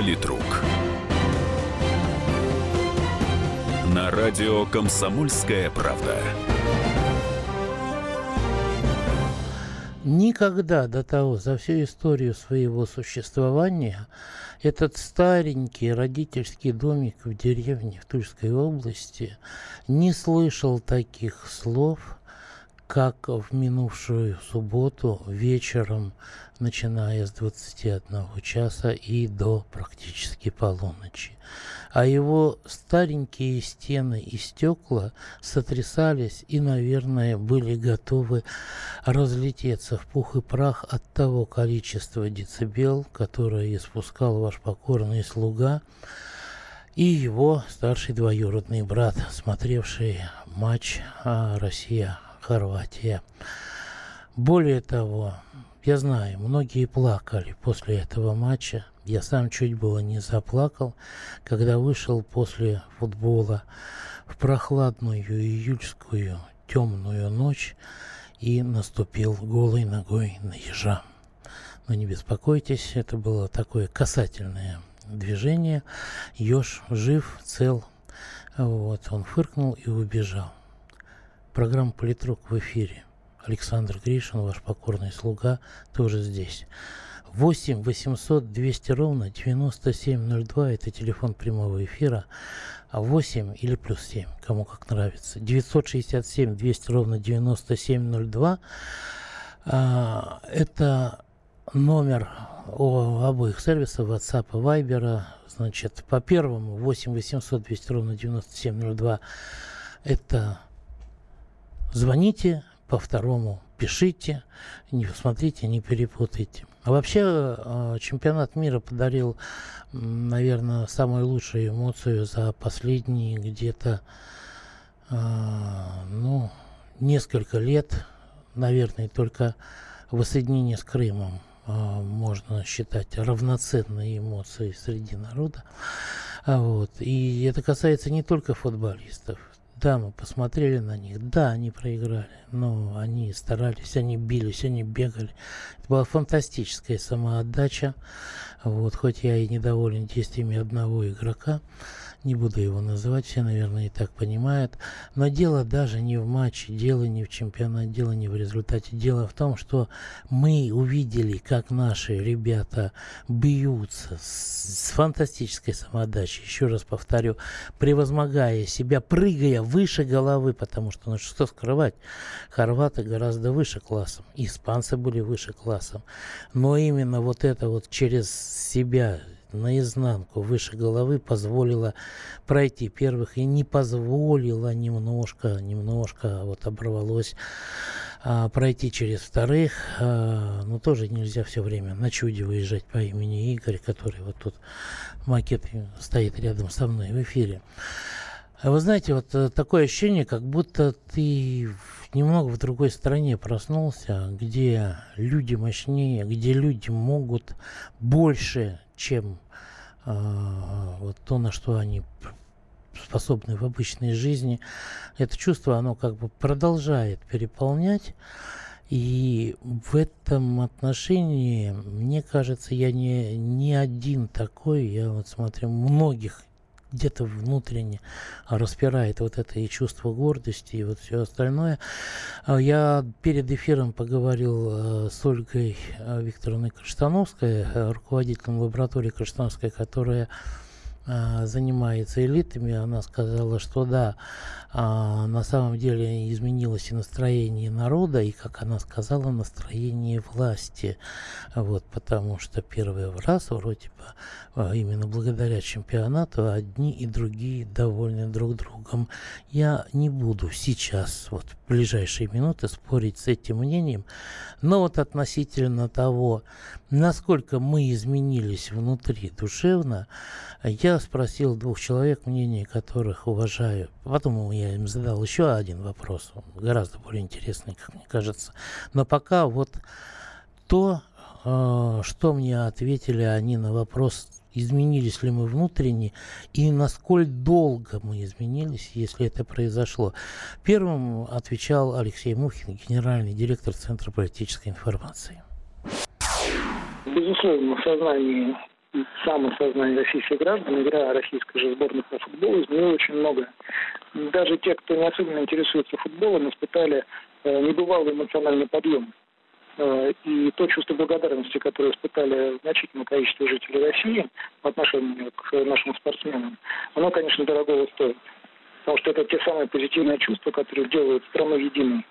Политрук. На радио «Комсомольская правда». Никогда до того, за всю историю своего существования, этот старенький родительский домик в деревне в Тульской области не слышал таких слов, как в минувшую субботу вечером, начиная с 21 часа и до практически полуночи. А его старенькие стены и стекла сотрясались и, наверное, были готовы разлететься в пух и прах от того количества децибел, которое испускал ваш покорный слуга, и его старший двоюродный брат, смотревший матч а, Россия Хорватия. Более того, я знаю, многие плакали после этого матча. Я сам чуть было не заплакал, когда вышел после футбола в прохладную июльскую темную ночь и наступил голой ногой на ежа. Но не беспокойтесь, это было такое касательное движение. Еж жив, цел. Вот, он фыркнул и убежал. Программа «Политрук» в эфире. Александр Гришин, ваш покорный слуга, тоже здесь. 8 800 200 ровно 9702, это телефон прямого эфира. А 8 или плюс 7, кому как нравится. 967 200 ровно 9702. А, это номер у обоих сервисов WhatsApp и Viber. Значит, по первому 8 800 200 ровно 9702 это звоните, по второму пишите, не смотрите, не перепутайте. А вообще э, чемпионат мира подарил, наверное, самую лучшую эмоцию за последние где-то, э, ну, несколько лет, наверное, только воссоединение с Крымом э, можно считать равноценной эмоцией среди народа. А вот. И это касается не только футболистов. Да, мы посмотрели на них. Да, они проиграли. Но они старались, они бились, они бегали. Это была фантастическая самоотдача. Вот, хоть я и недоволен действиями одного игрока, не буду его называть, все, наверное, и так понимают. Но дело даже не в матче, дело не в чемпионате, дело не в результате. Дело в том, что мы увидели, как наши ребята бьются с, фантастической самоотдачей. Еще раз повторю, превозмогая себя, прыгая выше головы, потому что, ну что скрывать, хорваты гораздо выше классом, испанцы были выше классом. Но именно вот это вот через себя наизнанку выше головы позволила пройти первых и не позволила немножко, немножко вот оборвалось а, пройти через вторых. А, но тоже нельзя все время на чуде выезжать по имени Игорь, который вот тут макет стоит рядом со мной в эфире. А вы знаете, вот э, такое ощущение, как будто ты немного в другой стране проснулся, где люди мощнее, где люди могут больше, чем э, вот то, на что они способны в обычной жизни. Это чувство, оно как бы продолжает переполнять. И в этом отношении, мне кажется, я не, не один такой. Я вот смотрю многих где-то внутренне распирает вот это и чувство гордости, и вот все остальное. А я перед эфиром поговорил э, с Ольгой э, Викторовной Каштановской, э, руководителем лаборатории Каштановской, которая занимается элитами, она сказала, что да, а, на самом деле изменилось и настроение народа, и, как она сказала, настроение власти. Вот, потому что первый раз вроде бы а, именно благодаря чемпионату одни и другие довольны друг другом. Я не буду сейчас, вот в ближайшие минуты, спорить с этим мнением, но вот относительно того, насколько мы изменились внутри душевно, я спросил двух человек, мнение которых уважаю. Потом я им задал еще один вопрос, гораздо более интересный, как мне кажется. Но пока вот то, э, что мне ответили они на вопрос, изменились ли мы внутренне и насколько долго мы изменились, если это произошло. Первым отвечал Алексей Мухин, генеральный директор Центра политической информации. Безусловно, в сознании и самосознание российских граждан, игра российской же сборной по футболу изменила очень много. Даже те, кто не особенно интересуется футболом, испытали э, небывалый эмоциональный подъем. Э, и то чувство благодарности, которое испытали значительное количество жителей России по отношению к нашим спортсменам, оно, конечно, дорогого стоит. Потому что это те самые позитивные чувства, которые делают страну единой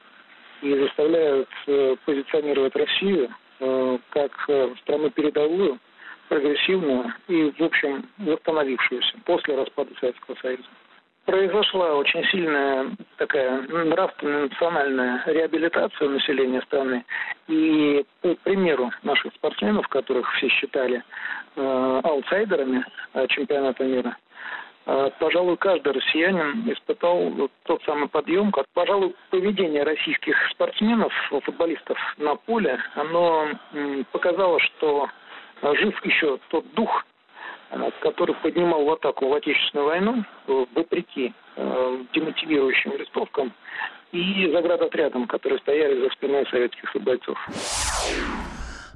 и заставляют э, позиционировать Россию как страну передовую, прогрессивную и, в общем, восстановившуюся после распада Советского Союза произошла очень сильная такая нравственная национальная реабилитация населения страны. И по примеру наших спортсменов, которых все считали э, аутсайдерами э, чемпионата мира, э, пожалуй, каждый россиянин испытал тот самый подъем, как, пожалуй, поведение российских спортсменов, футболистов на поле, оно показало, что жив еще тот дух, Э, который поднимал в атаку в Отечественную войну, э, вопреки э, демотивирующим листовкам и заградотрядам, которые стояли за спиной советских бойцов.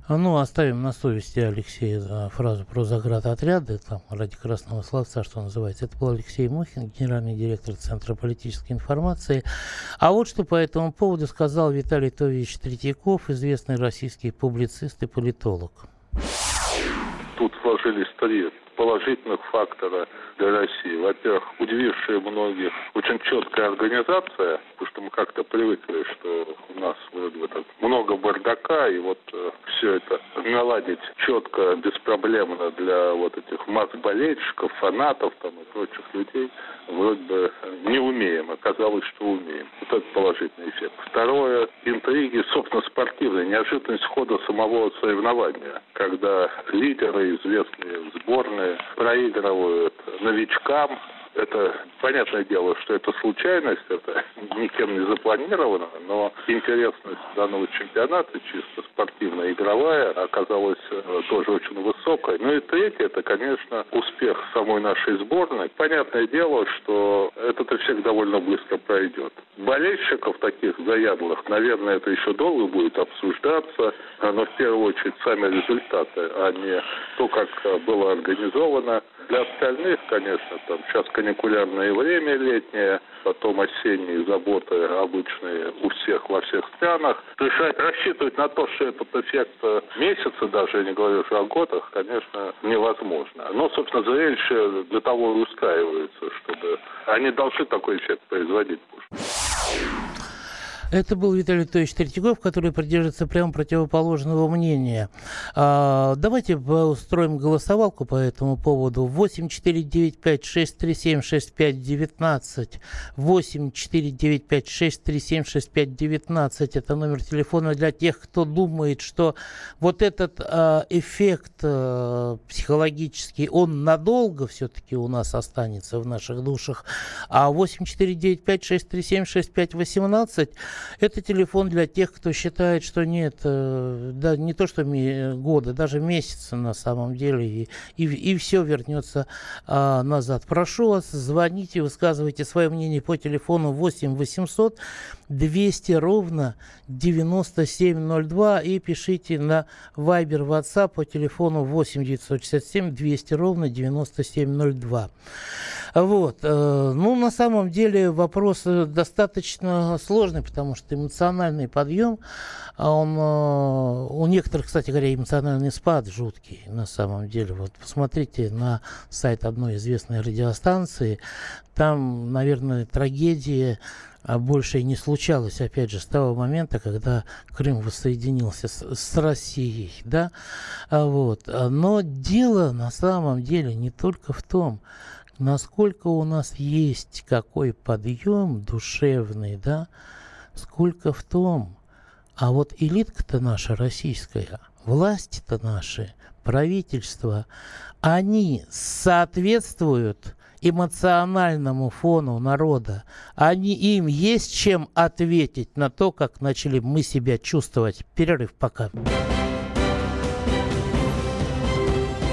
А ну, оставим на совести Алексея за фразу про заградотряды, там, ради красного словца, что называется. Это был Алексей Мухин, генеральный директор Центра политической информации. А вот что по этому поводу сказал Виталий Тович Третьяков, известный российский публицист и политолог. Тут сложились три положительных фактора для России. Во-первых, удивившая многих очень четкая организация, потому что мы как-то привыкли, что у нас вроде бы так много бардака, и вот э, все это наладить четко, беспроблемно для вот этих масс болельщиков, фанатов там и прочих людей вроде бы не умеем. Оказалось, что умеем. Вот это положительный эффект. Второе, интриги, собственно, спортивные, неожиданность хода самого соревнования, когда лидеры, известные сборные, проигрывают новичкам, это понятное дело, что это случайность, это никем не запланировано, но интересность данного чемпионата, чисто спортивная, игровая, оказалась э, тоже очень высокой. Ну и третье, это, конечно, успех самой нашей сборной. Понятное дело, что этот эффект довольно быстро пройдет. Болельщиков таких заядлых, наверное, это еще долго будет обсуждаться, но в первую очередь сами результаты, а не то, как было организовано, для остальных, конечно, там сейчас каникулярное время летнее, потом осенние заботы обычные у всех во всех странах. Решать, рассчитывать на то, что этот эффект э, месяца, даже я не говорю уже о годах, конечно, невозможно. Но, собственно, зрелище для того и устраивается, чтобы они должны такой эффект производить. Это был Виталий Анатольевич Третьяков, который придерживается прямо противоположного мнения. А, давайте устроим голосовалку по этому поводу. 8495-637-6519. 8495-637-6519. Это номер телефона для тех, кто думает, что вот этот а, эффект а, психологический, он надолго все-таки у нас останется в наших душах. А 8495-637-6518 это телефон для тех, кто считает, что нет, э, да, не то что годы, даже месяца на самом деле, и, и, и все вернется а, назад. Прошу вас, звоните, высказывайте свое мнение по телефону 8 800 200 ровно 9702 и пишите на Viber WhatsApp по телефону 8 967 200 ровно 9702. Вот. Э, ну, на самом деле вопрос э, достаточно сложный, потому что эмоциональный подъем, а он э, у некоторых, кстати говоря, эмоциональный спад жуткий на самом деле. Вот посмотрите на сайт одной известной радиостанции, там, наверное, трагедия а больше и не случалось, опять же, с того момента, когда Крым воссоединился с, с Россией, да, а вот. Но дело на самом деле не только в том, насколько у нас есть какой подъем душевный, да, сколько в том, а вот элитка-то наша российская, власти-то наши, правительство, они соответствуют эмоциональному фону народа. Они, им есть чем ответить на то, как начали мы себя чувствовать. Перерыв пока.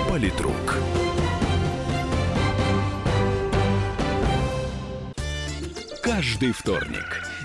Политрук. Каждый вторник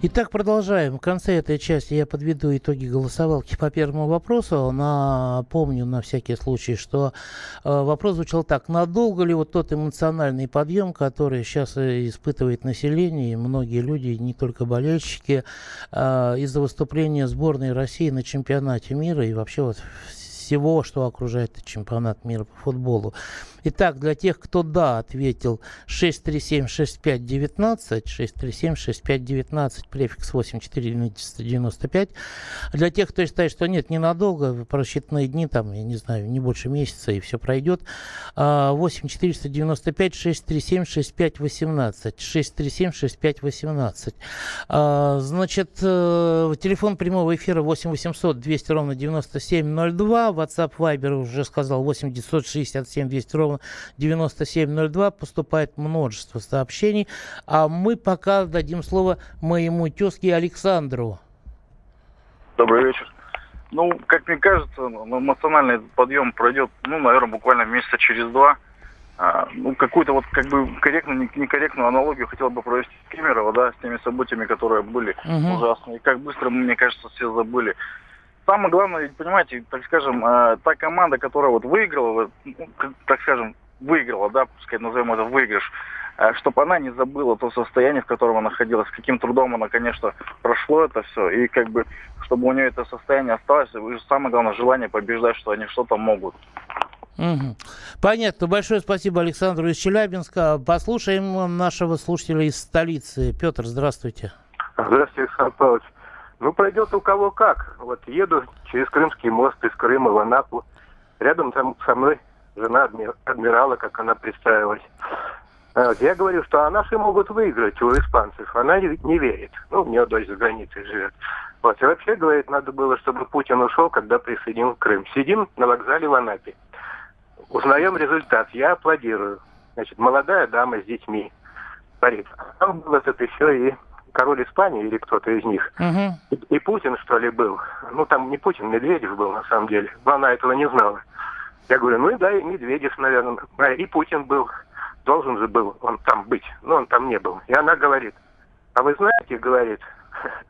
Итак, продолжаем. В конце этой части я подведу итоги голосовалки по первому вопросу. Напомню на всякий случай, что э, вопрос звучал так. Надолго ли вот тот эмоциональный подъем, который сейчас э, испытывает население, и многие люди, не только болельщики, э, из-за выступления сборной России на чемпионате мира и вообще вот всего, что окружает чемпионат мира по футболу. Итак, для тех, кто да, ответил 637-6519, 637-6519, префикс 8495. Для тех, кто считает, что нет, ненадолго, просчитанные дни, там, я не знаю, не больше месяца, и все пройдет, 8495 637 6518 637 6518 Значит, э, телефон прямого эфира 8 800 200 ровно 9702, WhatsApp Viber уже сказал 8 967 200 ровно ровно 9702 поступает множество сообщений. А мы пока дадим слово моему тезке Александру. Добрый вечер. Ну, как мне кажется, эмоциональный подъем пройдет, ну, наверное, буквально месяца через два. А, ну, какую-то вот как бы корректную, некорректную аналогию хотел бы провести Кемерово, да, с теми событиями, которые были угу. ужасные. И как быстро, мне кажется, все забыли самое главное, ведь, понимаете, так скажем, э, та команда, которая вот выиграла, ну, так скажем, выиграла, да, пускай назовем это выигрыш, э, чтобы она не забыла то состояние, в котором она находилась, с каким трудом она, конечно, прошло это все, и как бы, чтобы у нее это состояние осталось, и самое главное, желание побеждать, что они что-то могут. Угу. Понятно. Большое спасибо Александру из Челябинска. Послушаем нашего слушателя из столицы. Петр, здравствуйте. Здравствуйте, Александр Павлович. Ну, пройдет у кого как. Вот еду через Крымский мост из Крыма в Анапу. Рядом там со мной жена адми- адмирала, как она представилась. Вот я говорю, что а наши могут выиграть у испанцев. Она не, верит. Ну, у нее дочь за границей живет. Вот. И вообще, говорит, надо было, чтобы Путин ушел, когда присоединил Крым. Сидим на вокзале в Анапе. Узнаем результат. Я аплодирую. Значит, молодая дама с детьми. Говорит, а там был этот еще и король Испании или кто-то из них. Угу. И, и Путин, что ли, был. Ну, там не Путин, Медведев был, на самом деле. Но она этого не знала. Я говорю, ну и да, и Медведев, наверное. И Путин был. Должен же был он там быть. Но он там не был. И она говорит, а вы знаете, говорит,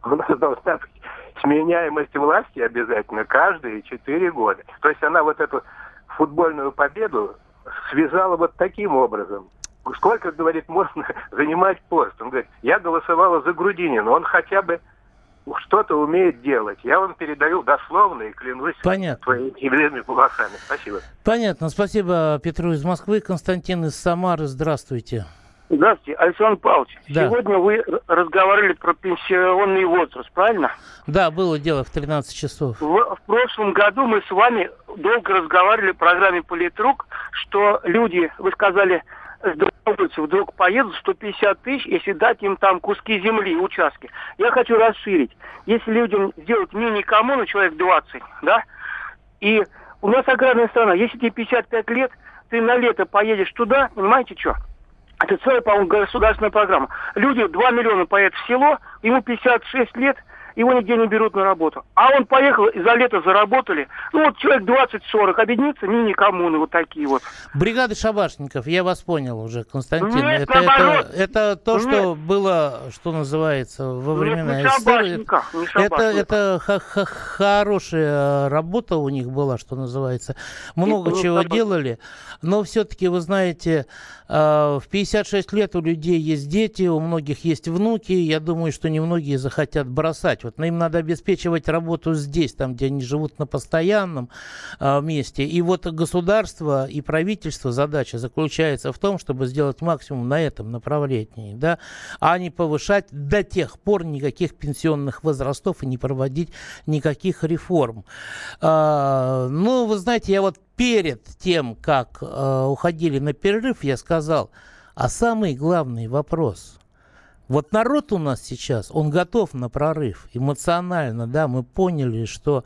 у нас должна быть сменяемость власти обязательно каждые четыре года. То есть она вот эту футбольную победу связала вот таким образом сколько, говорит, можно занимать пост? Он говорит, я голосовала за Грудинина, он хотя бы что-то умеет делать. Я вам передаю дословно и клянусь Понятно. своими волосами. Спасибо. Понятно. Спасибо Петру из Москвы. Константин из Самары. Здравствуйте. Здравствуйте, Александр Павлович. Да. Сегодня вы разговаривали про пенсионный возраст, правильно? Да, было дело в 13 часов. В, в прошлом году мы с вами долго разговаривали в программе «Политрук», что люди, вы сказали, с вдруг поедут 150 тысяч, если дать им там куски земли, участки. Я хочу расширить. Если людям сделать мини-коммуну, человек 20, да, и у нас аграрная страна, если тебе 55 лет, ты на лето поедешь туда, понимаете что? Это целая, по-моему, государственная программа. Люди, 2 миллиона поедут в село, ему 56 лет – его нигде не берут на работу. А он поехал, и за лето заработали. Ну, вот человек 20-40 объединится, мини-коммуны вот такие вот. Бригады шабашников, я вас понял уже, Константин. Нет, это, это, это то, Нет. что было, что называется, во времена Нет, СССР. Это, это х -х хорошая работа у них была, что называется. Много и чего делали. Но все-таки, вы знаете, в 56 лет у людей есть дети, у многих есть внуки. Я думаю, что немногие захотят бросать обеспечивать. Но им надо обеспечивать работу здесь, там, где они живут на постоянном э, месте. И вот государство и правительство задача заключается в том, чтобы сделать максимум на этом направлении, да, а не повышать до тех пор никаких пенсионных возрастов и не проводить никаких реформ. Э, ну, вы знаете, я вот перед тем, как э, уходили на перерыв, я сказал, а самый главный вопрос – вот народ у нас сейчас, он готов на прорыв эмоционально, да, мы поняли, что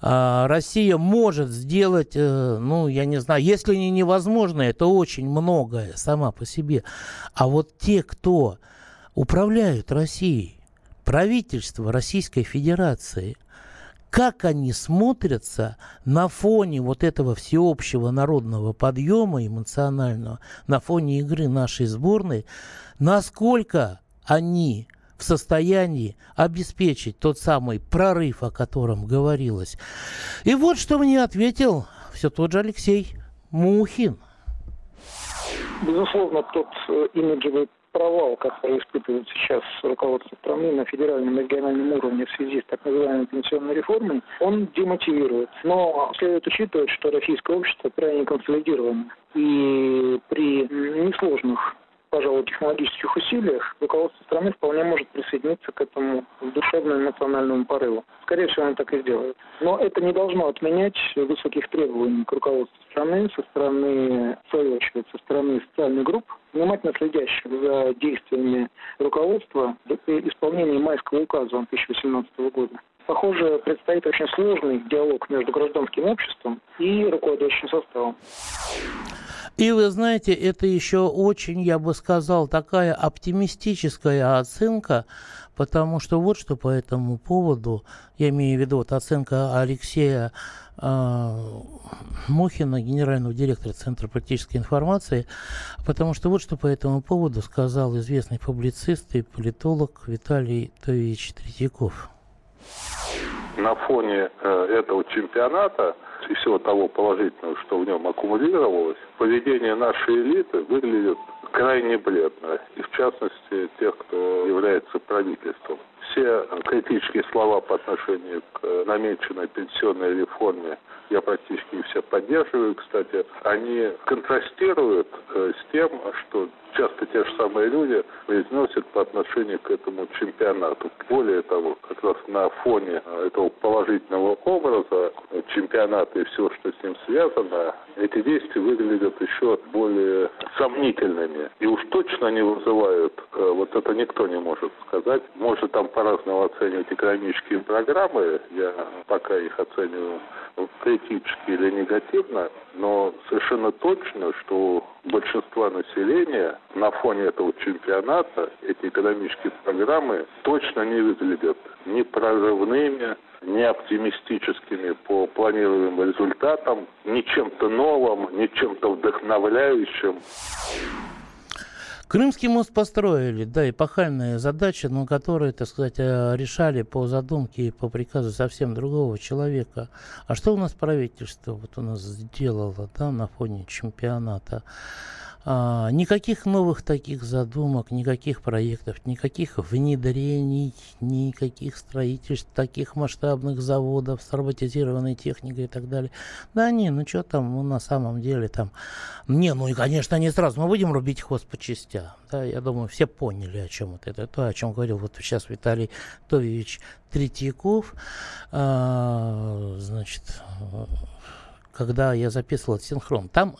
э, Россия может сделать, э, ну, я не знаю, если не невозможно, это очень многое сама по себе. А вот те, кто управляют Россией, правительство Российской Федерации, как они смотрятся на фоне вот этого всеобщего народного подъема эмоционального, на фоне игры нашей сборной, насколько они в состоянии обеспечить тот самый прорыв, о котором говорилось. И вот что мне ответил все тот же Алексей Мухин. Безусловно, тот э, имиджевый провал, который испытывает сейчас руководство страны на федеральном и региональном уровне в связи с так называемой пенсионной реформой, он демотивирует. Но следует учитывать, что российское общество крайне консолидировано. И при несложных пожалуй, технологических усилиях руководство страны вполне может присоединиться к этому душевному национальному порыву. Скорее всего, оно так и сделает. Но это не должно отменять высоких требований к руководству страны со стороны, в свою очередь, со стороны социальных групп, внимательно следящих за действиями руководства при исполнении майского указа 2018 года. Похоже, предстоит очень сложный диалог между гражданским обществом и руководящим составом. И вы знаете, это еще очень, я бы сказал, такая оптимистическая оценка, потому что вот что по этому поводу, я имею в виду вот оценка Алексея э, Мухина, генерального директора Центра практической информации, потому что вот что по этому поводу сказал известный публицист и политолог Виталий Тович Третьяков. На фоне э, этого чемпионата и всего того положительного, что в нем аккумулировалось, поведение нашей элиты выглядит крайне бледно. И в частности тех, кто является правительством. Все критические слова по отношению к намеченной пенсионной реформе я практически все поддерживаю, кстати, они контрастируют э, с тем, что часто те же самые люди произносят по отношению к этому чемпионату. Более того, как раз на фоне э, этого положительного образа чемпионата и всего, что с ним связано, эти действия выглядят еще более сомнительными. И уж точно не вызывают, э, вот это никто не может сказать. Может там по-разному оценивать экономические программы, я пока их оцениваю критически или негативно, но совершенно точно, что большинство населения на фоне этого чемпионата эти экономические программы точно не выглядят ни прорывными, ни оптимистическими по планируемым результатам, ни чем-то новым, ни чем-то вдохновляющим. Крымский мост построили, да, эпохальная задача, но которую, так сказать, э, решали по задумке и по приказу совсем другого человека. А что у нас правительство вот у нас сделало, да, на фоне чемпионата? А, никаких новых таких задумок, никаких проектов, никаких внедрений, никаких строительств таких масштабных заводов с роботизированной техникой и так далее. Да не, ну что там, ну на самом деле там... Не, ну и конечно не сразу, мы будем рубить хвост по частям. Да, я думаю, все поняли, о чем это. Это то, о чем говорил вот сейчас Виталий Тович Третьяков. А, значит, когда я записывал синхрон, там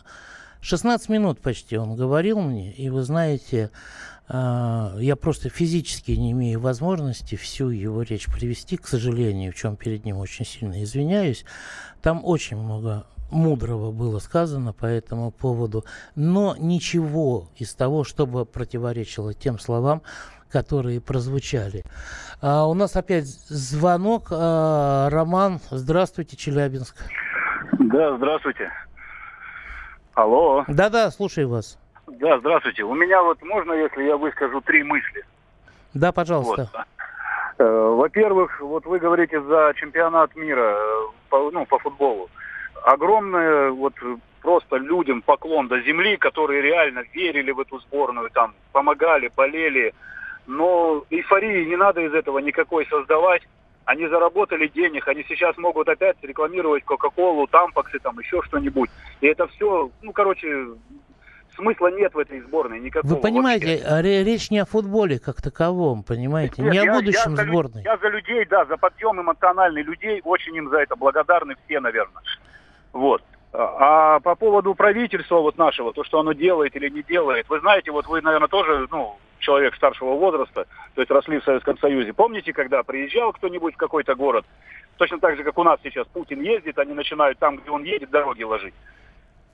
16 минут почти он говорил мне, и вы знаете, э, я просто физически не имею возможности всю его речь привести, к сожалению, в чем перед ним очень сильно извиняюсь. Там очень много мудрого было сказано по этому поводу, но ничего из того, чтобы противоречило тем словам, которые прозвучали. А у нас опять звонок. А, Роман, здравствуйте, Челябинск. Да, здравствуйте. Алло. Да-да, слушаю вас. Да, здравствуйте. У меня вот можно, если я выскажу три мысли? Да, пожалуйста. Вот. Э, во-первых, вот вы говорите за чемпионат мира э, по, ну, по футболу. Огромное вот просто людям поклон до земли, которые реально верили в эту сборную, там помогали, болели. Но эйфории не надо из этого никакой создавать. Они заработали денег, они сейчас могут опять рекламировать Кока-Колу, Тампаксы, там еще что-нибудь. И это все, ну, короче, смысла нет в этой сборной никакого. Вы понимаете, вообще. речь не о футболе как таковом, понимаете, нет, не я, о будущем я сборной. Я за людей, да, за подъем эмоциональный людей, очень им за это благодарны все, наверное. Вот. А, а по поводу правительства вот нашего, то, что оно делает или не делает, вы знаете, вот вы, наверное, тоже, ну, человек старшего возраста, то есть росли в Советском Союзе. Помните, когда приезжал кто-нибудь в какой-то город, точно так же, как у нас сейчас Путин ездит, они начинают там, где он едет, дороги ложить.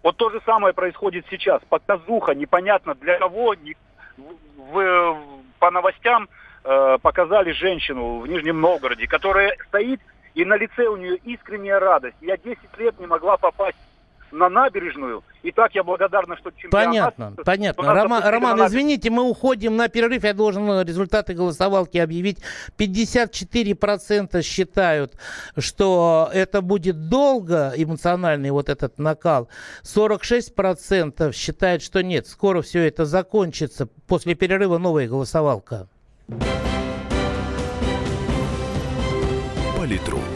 Вот то же самое происходит сейчас. Показуха, непонятно для кого, не, в, в, по новостям э, показали женщину в Нижнем Новгороде, которая стоит, и на лице у нее искренняя радость. Я 10 лет не могла попасть на набережную. И так я благодарна, что чемпионат... Понятно, понятно. Роман, Роман извините, мы уходим на перерыв. Я должен результаты голосовалки объявить. 54% считают, что это будет долго, эмоциональный вот этот накал. 46% считают, что нет, скоро все это закончится. После перерыва новая голосовалка. Политрук.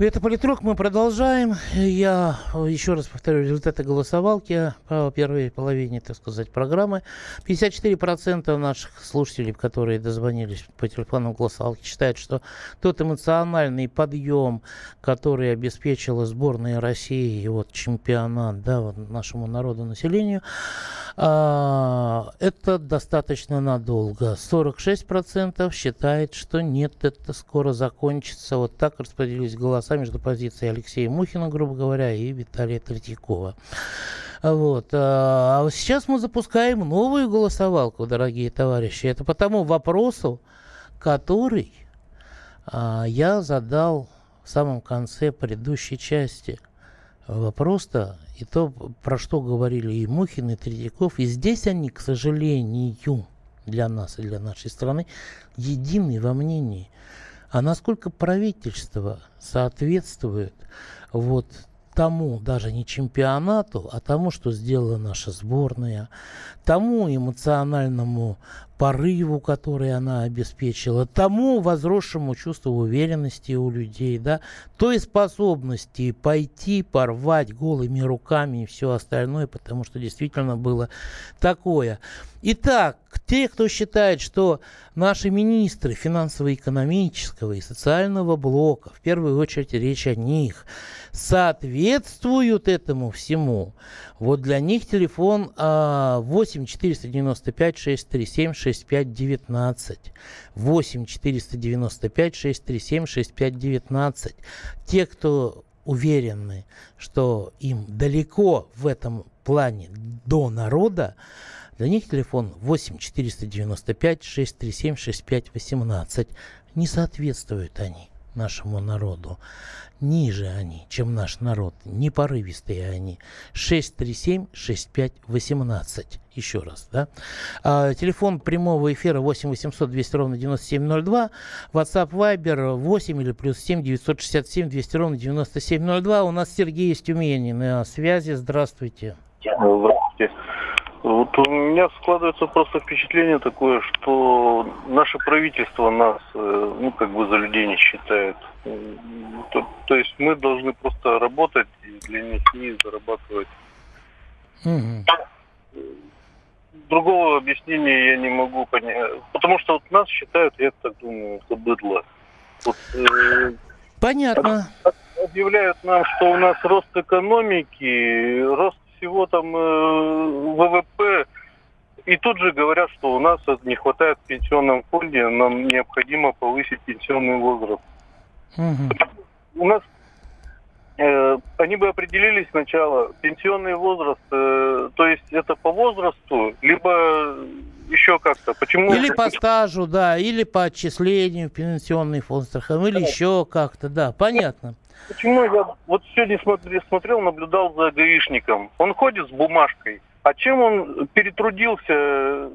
Это политрук, мы продолжаем. Я еще раз повторю результаты голосовалки по первой половине, так сказать, программы. 54% наших слушателей, которые дозвонились по телефону голосовалки, считают, что тот эмоциональный подъем, который обеспечила сборная России и вот чемпионат да, вот нашему народу, населению, а, это достаточно надолго. 46% считает, что нет, это скоро закончится. Вот так распределились голоса между позицией Алексея Мухина, грубо говоря, и Виталия Третьякова. Вот. А, а сейчас мы запускаем новую голосовалку, дорогие товарищи. Это по тому вопросу, который а, я задал в самом конце предыдущей части – вопрос-то и то, про что говорили и Мухин, и Третьяков. И здесь они, к сожалению, для нас и для нашей страны, едины во мнении. А насколько правительство соответствует вот тому даже не чемпионату, а тому, что сделала наша сборная, тому эмоциональному порыву, который она обеспечила, тому возросшему чувству уверенности у людей, да, той способности пойти, порвать голыми руками и все остальное, потому что действительно было такое. Итак, те, кто считает, что наши министры финансово-экономического и социального блока, в первую очередь речь о них, соответствуют этому всему, вот для них телефон а, 8 495 637 6519. 8 495 637 6519. Те, кто уверены, что им далеко в этом плане до народа, для них телефон 8 495 637 6518. Не соответствуют они нашему народу. Ниже они, чем наш народ. Не порывистые они. 637-6518. Еще раз, да? А, телефон прямого эфира 8 800 200 ровно 9702. WhatsApp Viber 8 или плюс 7 967 200 ровно 9702. У нас Сергей из Тюмени на связи. Здравствуйте. Здравствуйте. Вот у меня складывается просто впечатление такое, что наше правительство нас, э, ну, как бы за людей не считает. То, то есть мы должны просто работать и для них не зарабатывать. Mm-hmm. Другого объяснения я не могу понять. Потому что вот нас считают, я так думаю, за быдло. Вот, э, Понятно. Объявляют нам, что у нас рост экономики, рост всего там э, ВВП. И тут же говорят, что у нас не хватает в пенсионном фонде, нам необходимо повысить пенсионный возраст. Угу. У нас э, они бы определились сначала пенсионный возраст, э, то есть это по возрасту, либо еще как-то. Почему? Или по стажу, да, или по отчислению в пенсионный фонд страхования, или еще как-то, да, понятно. Почему я вот сегодня смотрел, смотрел, наблюдал за гаишником. Он ходит с бумажкой. А чем он перетрудился?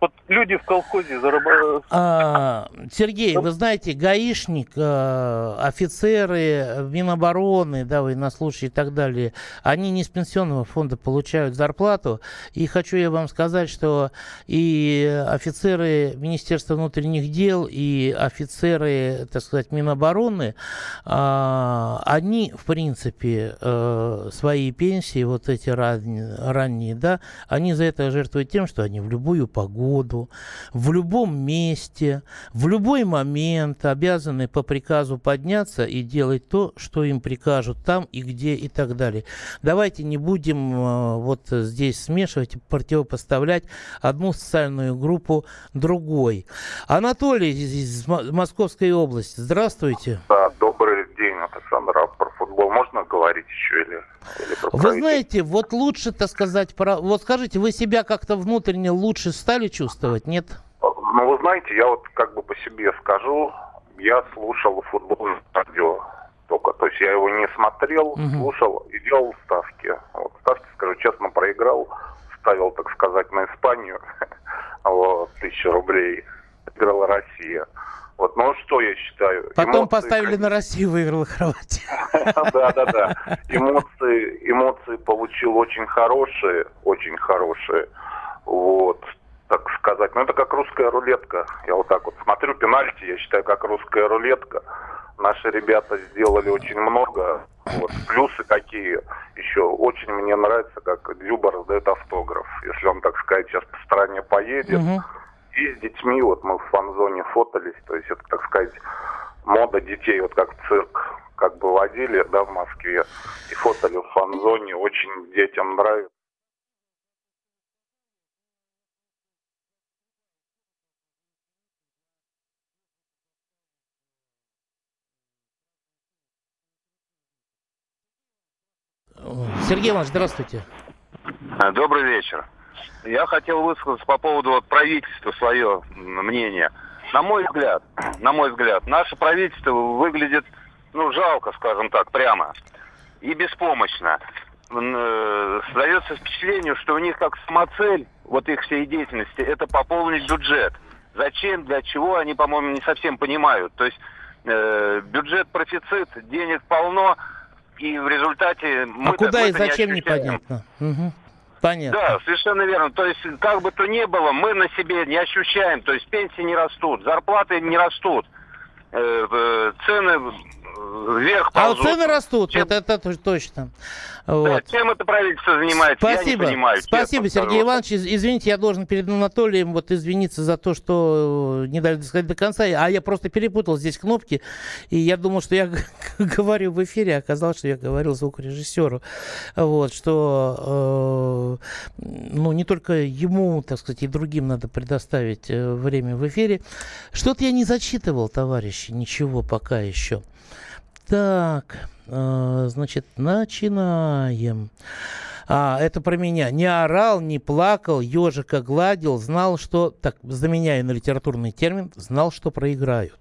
Э, вот люди в колхозе зарабатывают. А, Сергей, вы знаете, гаишник, э, офицеры Минобороны, да, военнослужащие и так далее, они не с пенсионного фонда получают зарплату. И хочу я вам сказать, что и офицеры Министерства внутренних дел, и офицеры, так сказать, Минобороны, а, они, в принципе, э, свои пенсии, вот эти ранние, ранние, да, они за это жертвуют тем, что они в любую погоду, погоду, в любом месте, в любой момент обязаны по приказу подняться и делать то, что им прикажут там и где и так далее. Давайте не будем э, вот здесь смешивать, противопоставлять одну социальную группу другой. Анатолий из Московской области, здравствуйте. Да, добрый день, Александр. Футбол можно говорить еще или, или про Вы знаете, вот лучше-то сказать про... Вот скажите, вы себя как-то внутренне лучше стали чувствовать, нет? Ну, вы знаете, я вот как бы по себе скажу, я слушал футбол радио только. То есть я его не смотрел, угу. слушал и делал ставки. Вот ставки, скажу честно, проиграл. Ставил, так сказать, на Испанию. вот, тысячу рублей. Играла Россия. Вот, ну что я считаю? Потом эмоции, поставили на Россию, выиграла Хорватия. Да, да, да. Эмоции, эмоции получил очень хорошие, очень хорошие. Вот, так сказать. Ну, это как русская рулетка. Я вот так вот смотрю пенальти, я считаю, как русская рулетка. Наши ребята сделали очень много. Вот. Плюсы какие еще. Очень мне нравится, как Дзюба раздает автограф. Если он, так сказать, сейчас по стране поедет, угу и с детьми, вот мы в фан-зоне фотались, то есть это, так сказать, мода детей, вот как цирк как бы водили, да, в Москве, и фотали в фан-зоне, очень детям нравится. Сергей Иванович, здравствуйте. Добрый вечер. Я хотел высказаться по поводу вот, правительства свое мнение. На мой взгляд, на мой взгляд, наше правительство выглядит, ну, жалко, скажем так, прямо. И беспомощно. Э, Создается впечатление, что у них как самоцель, вот их всей деятельности, это пополнить бюджет. Зачем, для чего, они, по-моему, не совсем понимают. То есть э, бюджет профицит, денег полно, и в результате мы... А куда и зачем, не непонятно. Угу. Понятно. Да, совершенно верно. То есть, как бы то ни было, мы на себе не ощущаем. То есть, пенсии не растут, зарплаты не растут, э, э, цены вверх ползут. А цены растут, Чем... это, это точно. Вот. Да, чем это правительство занимается, Спасибо. я не понимаю. Спасибо, Сергей Иванович. Извините, я должен перед Анатолием вот извиниться за то, что не дали сказать до конца. А я просто перепутал здесь кнопки. И я думал, что я говорю в эфире, а оказалось, что я говорил звукорежиссеру. Вот, что э, ну, не только ему, так сказать, и другим надо предоставить э, время в эфире. Что-то я не зачитывал, товарищи, ничего пока еще. Так, э, значит, начинаем. А, это про меня. Не орал, не плакал, ежика гладил, знал, что, так, заменяю на литературный термин, знал, что проиграют.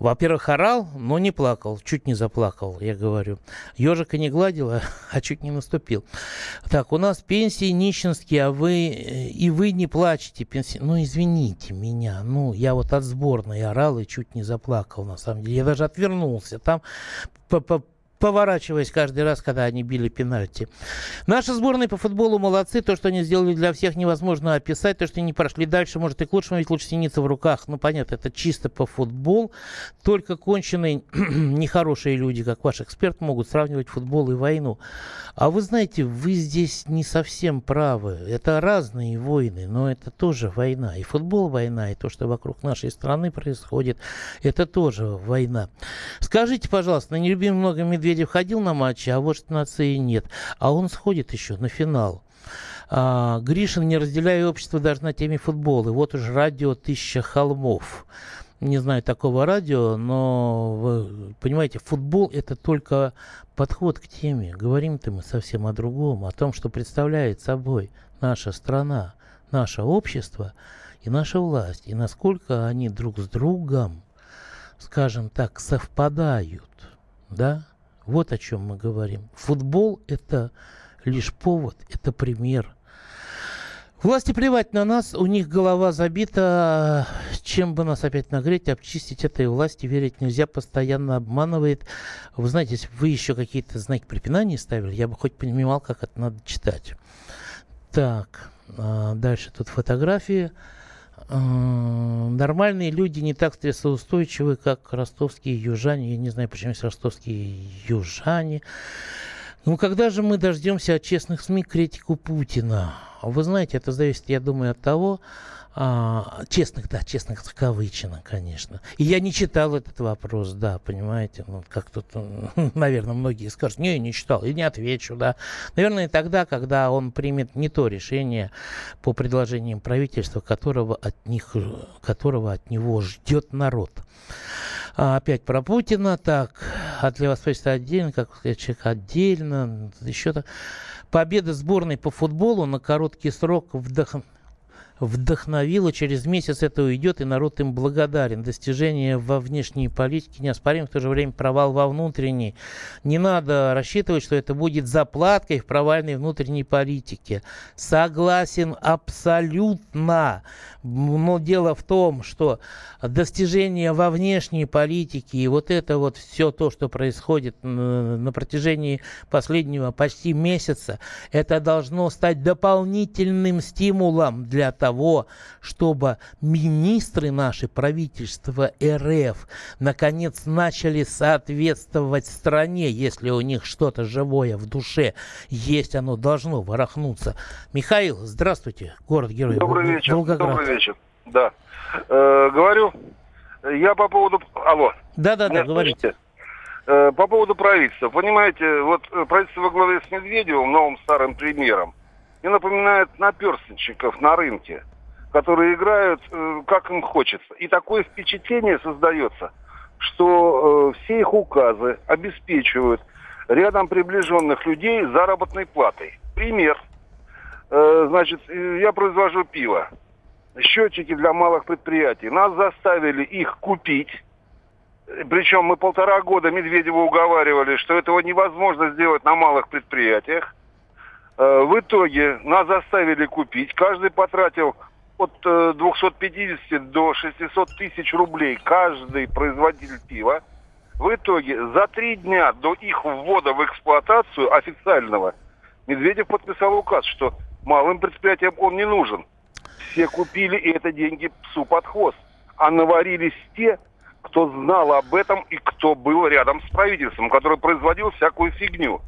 Во-первых, орал, но не плакал, чуть не заплакал, я говорю. Ежика не гладил, а, а чуть не наступил. Так, у нас пенсии нищенские, а вы и вы не плачете. Пенсии... Ну, извините меня, ну, я вот от сборной орал и чуть не заплакал, на самом деле. Я даже отвернулся. Там поворачиваясь каждый раз, когда они били пенальти. Наши сборные по футболу молодцы. То, что они сделали для всех, невозможно описать. То, что они прошли дальше, может и к лучшему, ведь лучше синица в руках. Ну, понятно, это чисто по футбол. Только конченые нехорошие люди, как ваш эксперт, могут сравнивать футбол и войну. А вы знаете, вы здесь не совсем правы. Это разные войны, но это тоже война. И футбол война, и то, что вокруг нашей страны происходит, это тоже война. Скажите, пожалуйста, на нелюбимый много медведей Медведев ходил на матчи, а вот нации нет. А он сходит еще на финал. А, Гришин, не разделяя общество даже на теме футбола. И вот уж радио «Тысяча холмов». не знаю такого радио, но вы понимаете, футбол это только подход к теме. Говорим-то мы совсем о другом, о том, что представляет собой наша страна, наше общество и наша власть, и насколько они друг с другом, скажем так, совпадают, да? Вот о чем мы говорим. Футбол это лишь повод, это пример. Власти плевать на нас, у них голова забита. Чем бы нас опять нагреть, обчистить этой власти верить нельзя, постоянно обманывает. Вы знаете, если бы вы еще какие-то знаки препинания ставили, я бы хоть понимал, как это надо читать. Так, а, дальше тут фотографии. А, нормальные люди не так стрессоустойчивы, как ростовские южане. Я не знаю, почему есть ростовские южане. Ну, когда же мы дождемся от честных СМИ критику Путина? Вы знаете, это зависит, я думаю, от того, а, честных, да, честных кавычинок, конечно. И я не читал этот вопрос, да, понимаете, ну, как тут, наверное, многие скажут, не, не читал, и не отвечу, да. Наверное, тогда, когда он примет не то решение по предложениям правительства, которого от них, которого от него ждет народ. А опять про Путина, так, а для вас отдельно, как сказать, человек отдельно, еще так. Победа сборной по футболу на короткий срок вдох вдохновило. Через месяц это уйдет, и народ им благодарен. Достижение во внешней политике неоспорим, в то же время провал во внутренней. Не надо рассчитывать, что это будет заплаткой в провальной внутренней политике. Согласен абсолютно. Но дело в том, что достижения во внешней политике и вот это вот все то, что происходит на протяжении последнего почти месяца, это должно стать дополнительным стимулом для того, чтобы министры наши правительства РФ наконец начали соответствовать стране, если у них что-то живое в душе есть, оно должно ворохнуться. Михаил, здравствуйте, город-герой. Добрый вечер. Волгоград. Добрый вечер. Да. Э, говорю, я по поводу... Алло. Да-да-да, говорите. Э, по поводу правительства. Понимаете, вот правительство во главе с Медведевым, новым старым премьером, мне напоминает наперстничиков на рынке, которые играют, э, как им хочется. И такое впечатление создается, что э, все их указы обеспечивают рядом приближенных людей заработной платой. Пример. Э, значит, я произвожу пиво. Счетчики для малых предприятий. Нас заставили их купить. Причем мы полтора года Медведева уговаривали, что этого невозможно сделать на малых предприятиях. Э, в итоге нас заставили купить. Каждый потратил от 250 э, до 600 тысяч рублей каждый производитель пива. В итоге за три дня до их ввода в эксплуатацию официального Медведев подписал указ, что малым предприятиям он не нужен. Все купили, и это деньги псу под хвост. А наварились те, кто знал об этом и кто был рядом с правительством, который производил всякую фигню.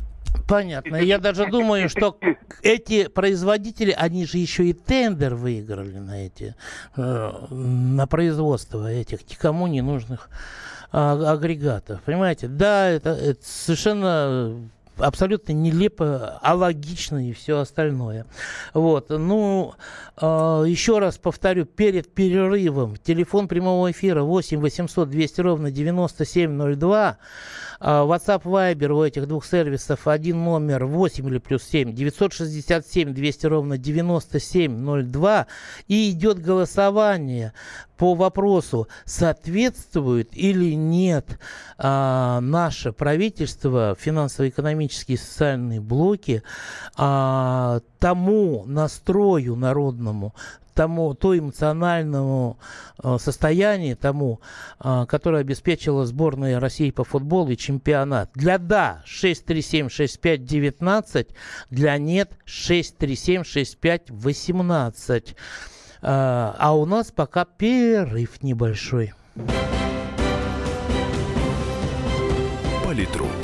Понятно. Я даже думаю, что эти производители, они же еще и тендер выиграли на эти, э, на производство этих никому не нужных а, агрегатов. Понимаете? Да, это, это совершенно абсолютно нелепо, алогично и все остальное. Вот. Ну, э, еще раз повторю, перед перерывом телефон прямого эфира 8 800 200 ровно 9702. А, WhatsApp, Viber у этих двух сервисов один номер 8 или плюс 7 967 200 ровно 9702 и идет голосование по вопросу, соответствует или нет а, наше правительство, финансово-экономические и социальные блоки а, тому настрою народному, тому, то эмоциональному э, состоянию, тому, э, которое обеспечила сборная России по футболу и чемпионат. Для «да» 637-65-19, для «нет» 637-65-18. Э, а у нас пока перерыв небольшой. Политрук.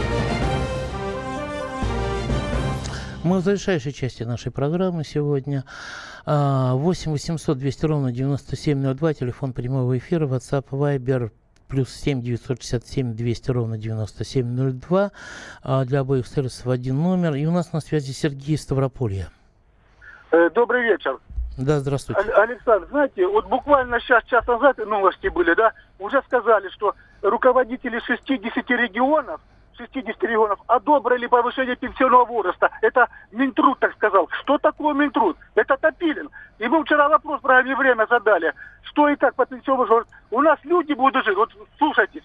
Мы в завершающей части нашей программы сегодня. 8 800 200 ровно 9702, телефон прямого эфира, WhatsApp, Viber, плюс 7 967 200 ровно 9702. А для обоих сервисов один номер. И у нас на связи Сергей Ставрополья. Э, добрый вечер. Да, здравствуйте. Александр, знаете, вот буквально сейчас, час назад новости были, да, уже сказали, что руководители 60 регионов 60 регионов одобрили повышение пенсионного возраста. Это Минтруд так сказал. Что такое Минтруд? Это Топилин. И мы вчера вопрос про время задали. Что и как по пенсионному возрасту? У нас люди будут жить. Вот слушайте,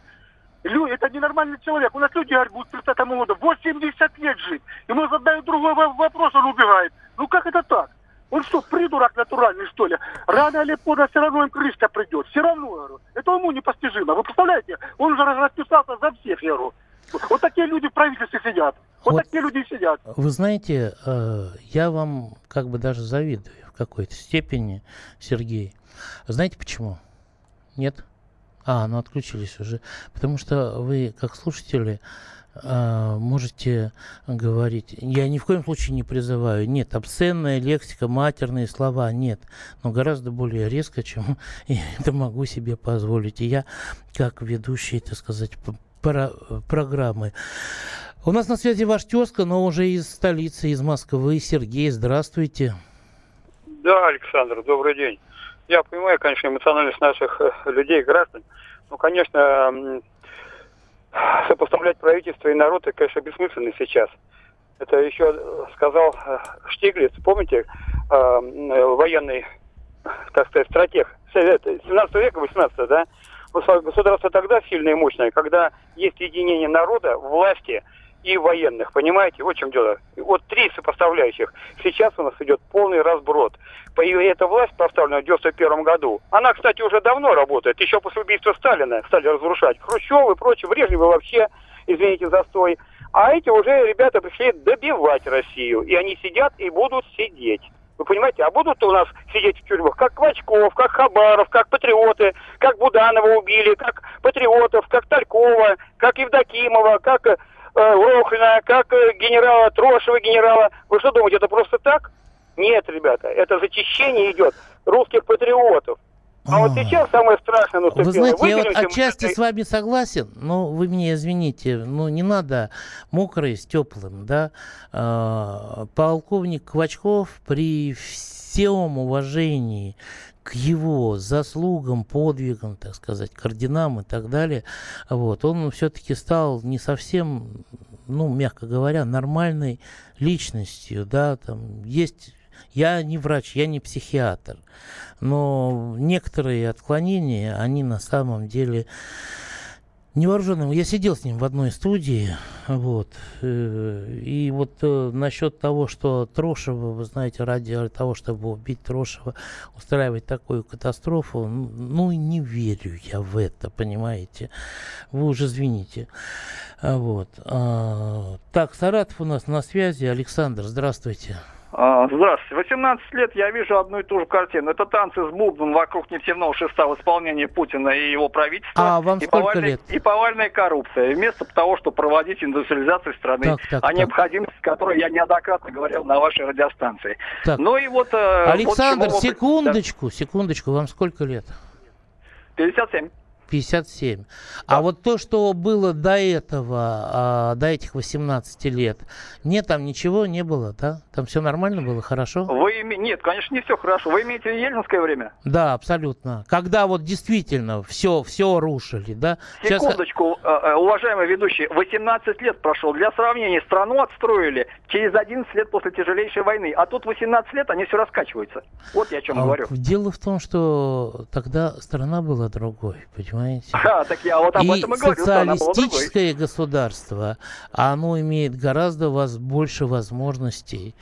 Люди, это ненормальный человек. У нас люди говорят, будут к 30 году 80 лет жить. И мы задаем другой вопрос, он убегает. Ну как это так? Он что, придурок натуральный, что ли? Рано или поздно все равно им крышка придет. Все равно, я говорю. Это ему непостижимо. Вы представляете? Он уже расписался за всех, я говорю. Вот такие люди в правительстве сидят. Вот, вот такие люди сидят. Вы знаете, э, я вам как бы даже завидую в какой-то степени, Сергей. Знаете почему? Нет? А, ну отключились уже. Потому что вы, как слушатели, э, можете говорить. Я ни в коем случае не призываю. Нет, обсценная лексика, матерные слова, нет. Но гораздо более резко, чем я это могу себе позволить. И я, как ведущий, так сказать, про программы. У нас на связи ваш тезка, но уже из столицы, из Москвы. Сергей, здравствуйте. Да, Александр, добрый день. Я понимаю, конечно, эмоциональность наших э, людей, граждан. Ну, конечно, сопоставлять правительство и народ, это, конечно, бессмысленно сейчас. Это еще сказал э, Штиглиц, помните, э, военный, так сказать, стратег 17 века, 18 да? Государство тогда сильное и мощное, когда есть единение народа, власти и военных. Понимаете, вот в чем дело. Вот три сопоставляющих. Сейчас у нас идет полный разброд. Эта власть, поставленная в 91 году, она, кстати, уже давно работает. Еще после убийства Сталина стали разрушать. Хрущев и прочее, Брежнева вообще, извините, застой. А эти уже ребята пришли добивать Россию. И они сидят и будут сидеть. Вы понимаете, а будут у нас сидеть в тюрьмах как Квачков, как Хабаров, как Патриоты, как Буданова убили, как Патриотов, как Талькова, как Евдокимова, как э, Рохлина, как э, генерала Трошева генерала. Вы что думаете, это просто так? Нет, ребята, это зачищение идет русских патриотов. А, вот сейчас самое страшное наступило. Вы знаете, я вот отчасти с вами согласен, но вы меня извините, ну не надо мокрое с теплым, да. А, полковник Квачков при всем уважении к его заслугам, подвигам, так сказать, к орденам и так далее, вот, он все-таки стал не совсем, ну, мягко говоря, нормальной личностью, да, там есть я не врач, я не психиатр, но некоторые отклонения, они на самом деле невооруженным. Я сидел с ним в одной студии, вот, э, и вот э, насчет того, что Трошева, вы знаете, ради того, чтобы убить Трошева, устраивать такую катастрофу, ну, не верю я в это, понимаете. Вы уже извините. Вот. А, так, Саратов у нас на связи. Александр, здравствуйте. А, здравствуйте. 18 лет я вижу одну и ту же картину. Это танцы с бубном вокруг нефтяного шеста в исполнении Путина и его правительства. А вам и сколько лет? И повальная коррупция. Вместо того, чтобы проводить индустриализацию страны, так, так, о так. необходимости, которой я неоднократно говорил на вашей радиостанции. Так. Ну и вот... Александр, вот секундочку, да. секундочку. Вам сколько лет? 57. 57. Да. А вот то, что было до этого, а, до этих 18 лет, нет, там ничего не было, да? Там все нормально было, хорошо? Вы име... Нет, конечно, не все хорошо. Вы имеете ельцинское время? Да, абсолютно. Когда вот действительно все, все рушили, да? Секундочку, Сейчас... Э, уважаемый ведущий. 18 лет прошло. Для сравнения, страну отстроили через 11 лет после тяжелейшей войны. А тут 18 лет, они все раскачиваются. Вот я о чем а говорю. Дело в том, что тогда страна была другой, понимаете? Понимаете? А, так я вот об и этом и говорю, социалистическое государство, оно имеет гораздо воз, больше возможностей,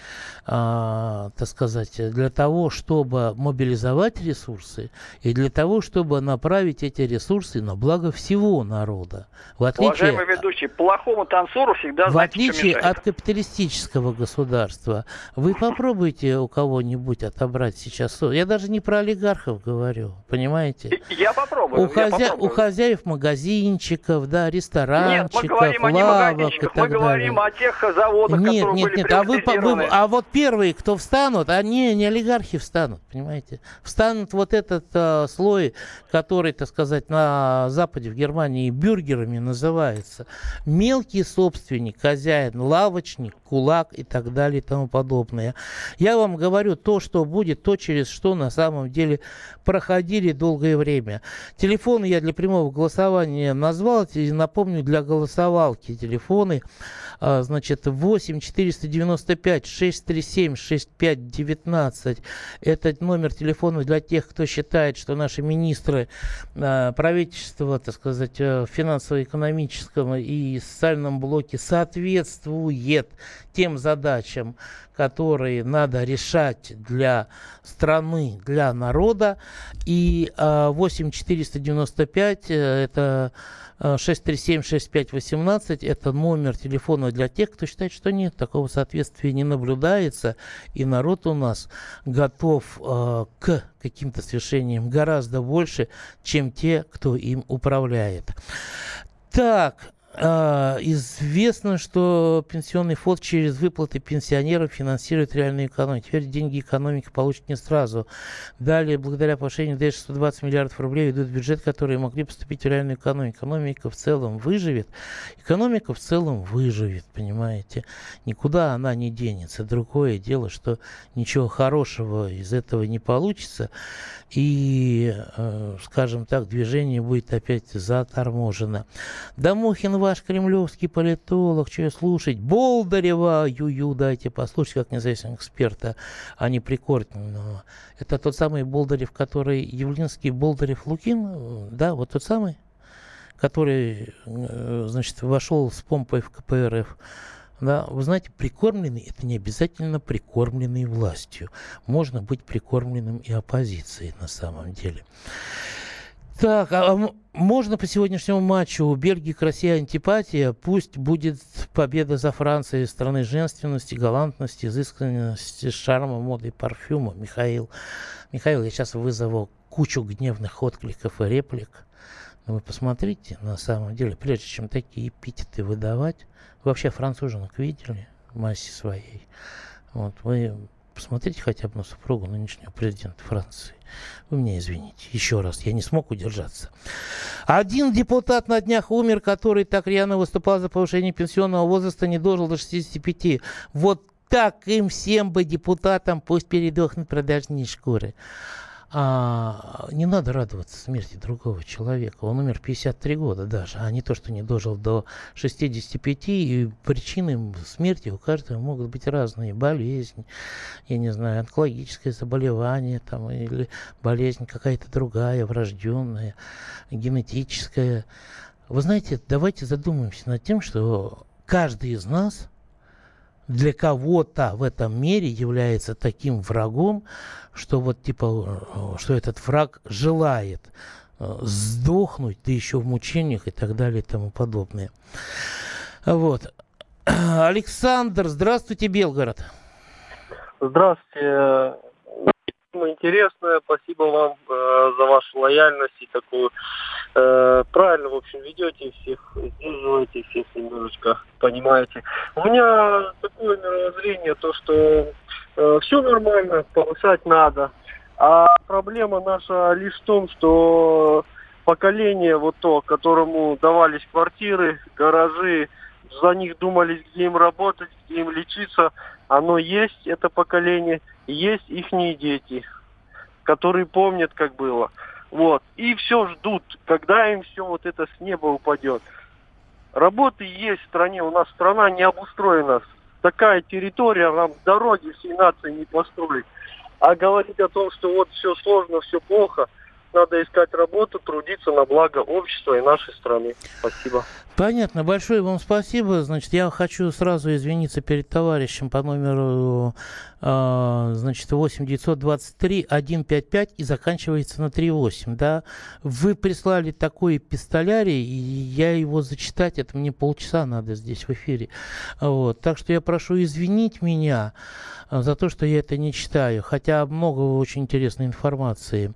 а, так сказать, для того, чтобы мобилизовать ресурсы и для того, чтобы направить эти ресурсы на благо всего народа. В отличие, Уважаемый ведущий, плохому танцору всегда в отличие от капиталистического государства, вы попробуйте у кого-нибудь отобрать сейчас. Я даже не про олигархов говорю, понимаете? Я попробую, У, я хозя- у хозяев магазинчиков, да, Нет, мы ресторанчиков, говорим о лавок и так мы говорим далее. о тех заводах, Нет, которые нет, были нет, а вы, вы- а вот первые, кто встанут, они не олигархи встанут, понимаете? Встанут вот этот а, слой, который, так сказать, на Западе, в Германии, бюргерами называется. Мелкий собственник, хозяин, лавочник, кулак и так далее и тому подобное. Я вам говорю то, что будет, то, через что на самом деле проходили долгое время. Телефоны я для прямого голосования назвал, и напомню, для голосовалки телефоны а, значит, 8 495 637 6519. Это номер телефона для тех, кто считает, что наши министры а, правительства, так сказать, э, финансово-экономическом и социальном блоке соответствует тем задачам, которые надо решать для страны, для народа. И а, 8 495 э, это 637-6518 это номер телефона для тех, кто считает, что нет, такого соответствия не наблюдается, и народ у нас готов э, к каким-то свершениям гораздо больше, чем те, кто им управляет. Так, а, известно, что пенсионный фонд через выплаты пенсионерам финансирует реальную экономику. Теперь деньги экономика получит не сразу. Далее, благодаря повышению ДЭ 120 миллиардов рублей идут в бюджет, которые могли поступить в реальную экономику. Экономика в целом выживет. Экономика в целом выживет, понимаете. Никуда она не денется. Другое дело, что ничего хорошего из этого не получится. И, э, скажем так, движение будет опять заторможено. Дамухин ваш кремлевский политолог, что слушать? Болдарева, ю-ю, дайте послушать, как независимого эксперта, а не Прикортного. Это тот самый Болдырев, который Явлинский, Болдырев, Лукин, да, вот тот самый, который, э, значит, вошел с помпой в КПРФ. Да, вы знаете, прикормленный это не обязательно прикормленный властью. Можно быть прикормленным и оппозицией на самом деле. Так, а можно по сегодняшнему матчу у Бельгии к России антипатия. Пусть будет победа за Францией страны женственности, галантности, изысканности, шарма, моды и парфюма. Михаил, Михаил, я сейчас вызову кучу гневных откликов и реплик. Но вы посмотрите, на самом деле, прежде чем такие эпитеты выдавать, вы вообще француженок видели в массе своей? Вот, вы посмотрите хотя бы на супругу нынешнего президента Франции. Вы меня извините. Еще раз, я не смог удержаться. Один депутат на днях умер, который так рьяно выступал за повышение пенсионного возраста, не дожил до 65. Вот так им всем бы депутатам пусть передохнут продажные шкуры. А, не надо радоваться смерти другого человека. Он умер в 53 года даже, а не то, что не дожил до 65. И причины смерти у каждого могут быть разные. Болезнь, я не знаю, онкологическое заболевание там, или болезнь какая-то другая, врожденная, генетическая. Вы знаете, давайте задумаемся над тем, что каждый из нас для кого-то в этом мире является таким врагом, что вот типа, э, что этот враг желает э, сдохнуть, да еще в мучениях и так далее и тому подобное. Вот. Александр, здравствуйте, Белгород. Здравствуйте. Тема интересная. Спасибо вам э, за вашу лояльность и такую э, правильно, в общем, ведете всех, сдерживаете всех немножечко, понимаете. У меня такое мировоззрение, то, что э, все нормально, повышать надо. А проблема наша лишь в том, что поколение вот то, которому давались квартиры, гаражи, за них думали, где им работать, где им лечиться, оно есть, это поколение, есть ихние дети, которые помнят, как было. Вот. И все ждут, когда им все вот это с неба упадет. Работы есть в стране, у нас страна не обустроена. Такая территория, нам дороги всей нации не построить. А говорить о том, что вот все сложно, все плохо, надо искать работу, трудиться на благо общества и нашей страны. Спасибо. Понятно. Большое вам спасибо. Значит, я хочу сразу извиниться перед товарищем по номеру э, значит, 8 923 155 и заканчивается на 38. Да? Вы прислали такой пистолярий, и я его зачитать, это мне полчаса надо здесь в эфире. Вот. Так что я прошу извинить меня. А, за то, что я это не читаю, хотя много очень интересной информации.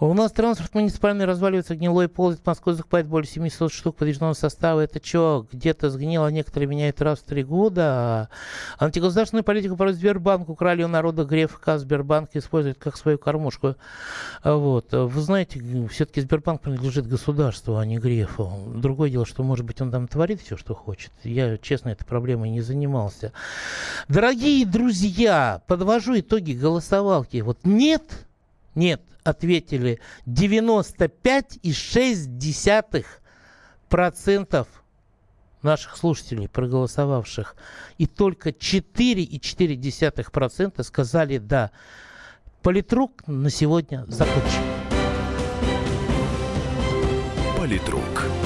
У нас транспорт муниципальный разваливается, гнилой ползает, в Москве закупает более 700 штук подвижного состава. Это что, где-то сгнило, некоторые меняют раз в три года. Антигосударственную политику про Сбербанк украли у народа Грефка, Сбербанк использует как свою кормушку. Вот. Вы знаете, все-таки Сбербанк принадлежит государству, а не Грефу. Другое дело, что, может быть, он там творит все, что хочет. Я, честно, этой проблемой не занимался. Дорогие друзья, я подвожу итоги голосовалки. Вот нет, нет, ответили 95,6% наших слушателей, проголосовавших. И только 4,4% сказали «да». Политрук на сегодня закончен. Политрук.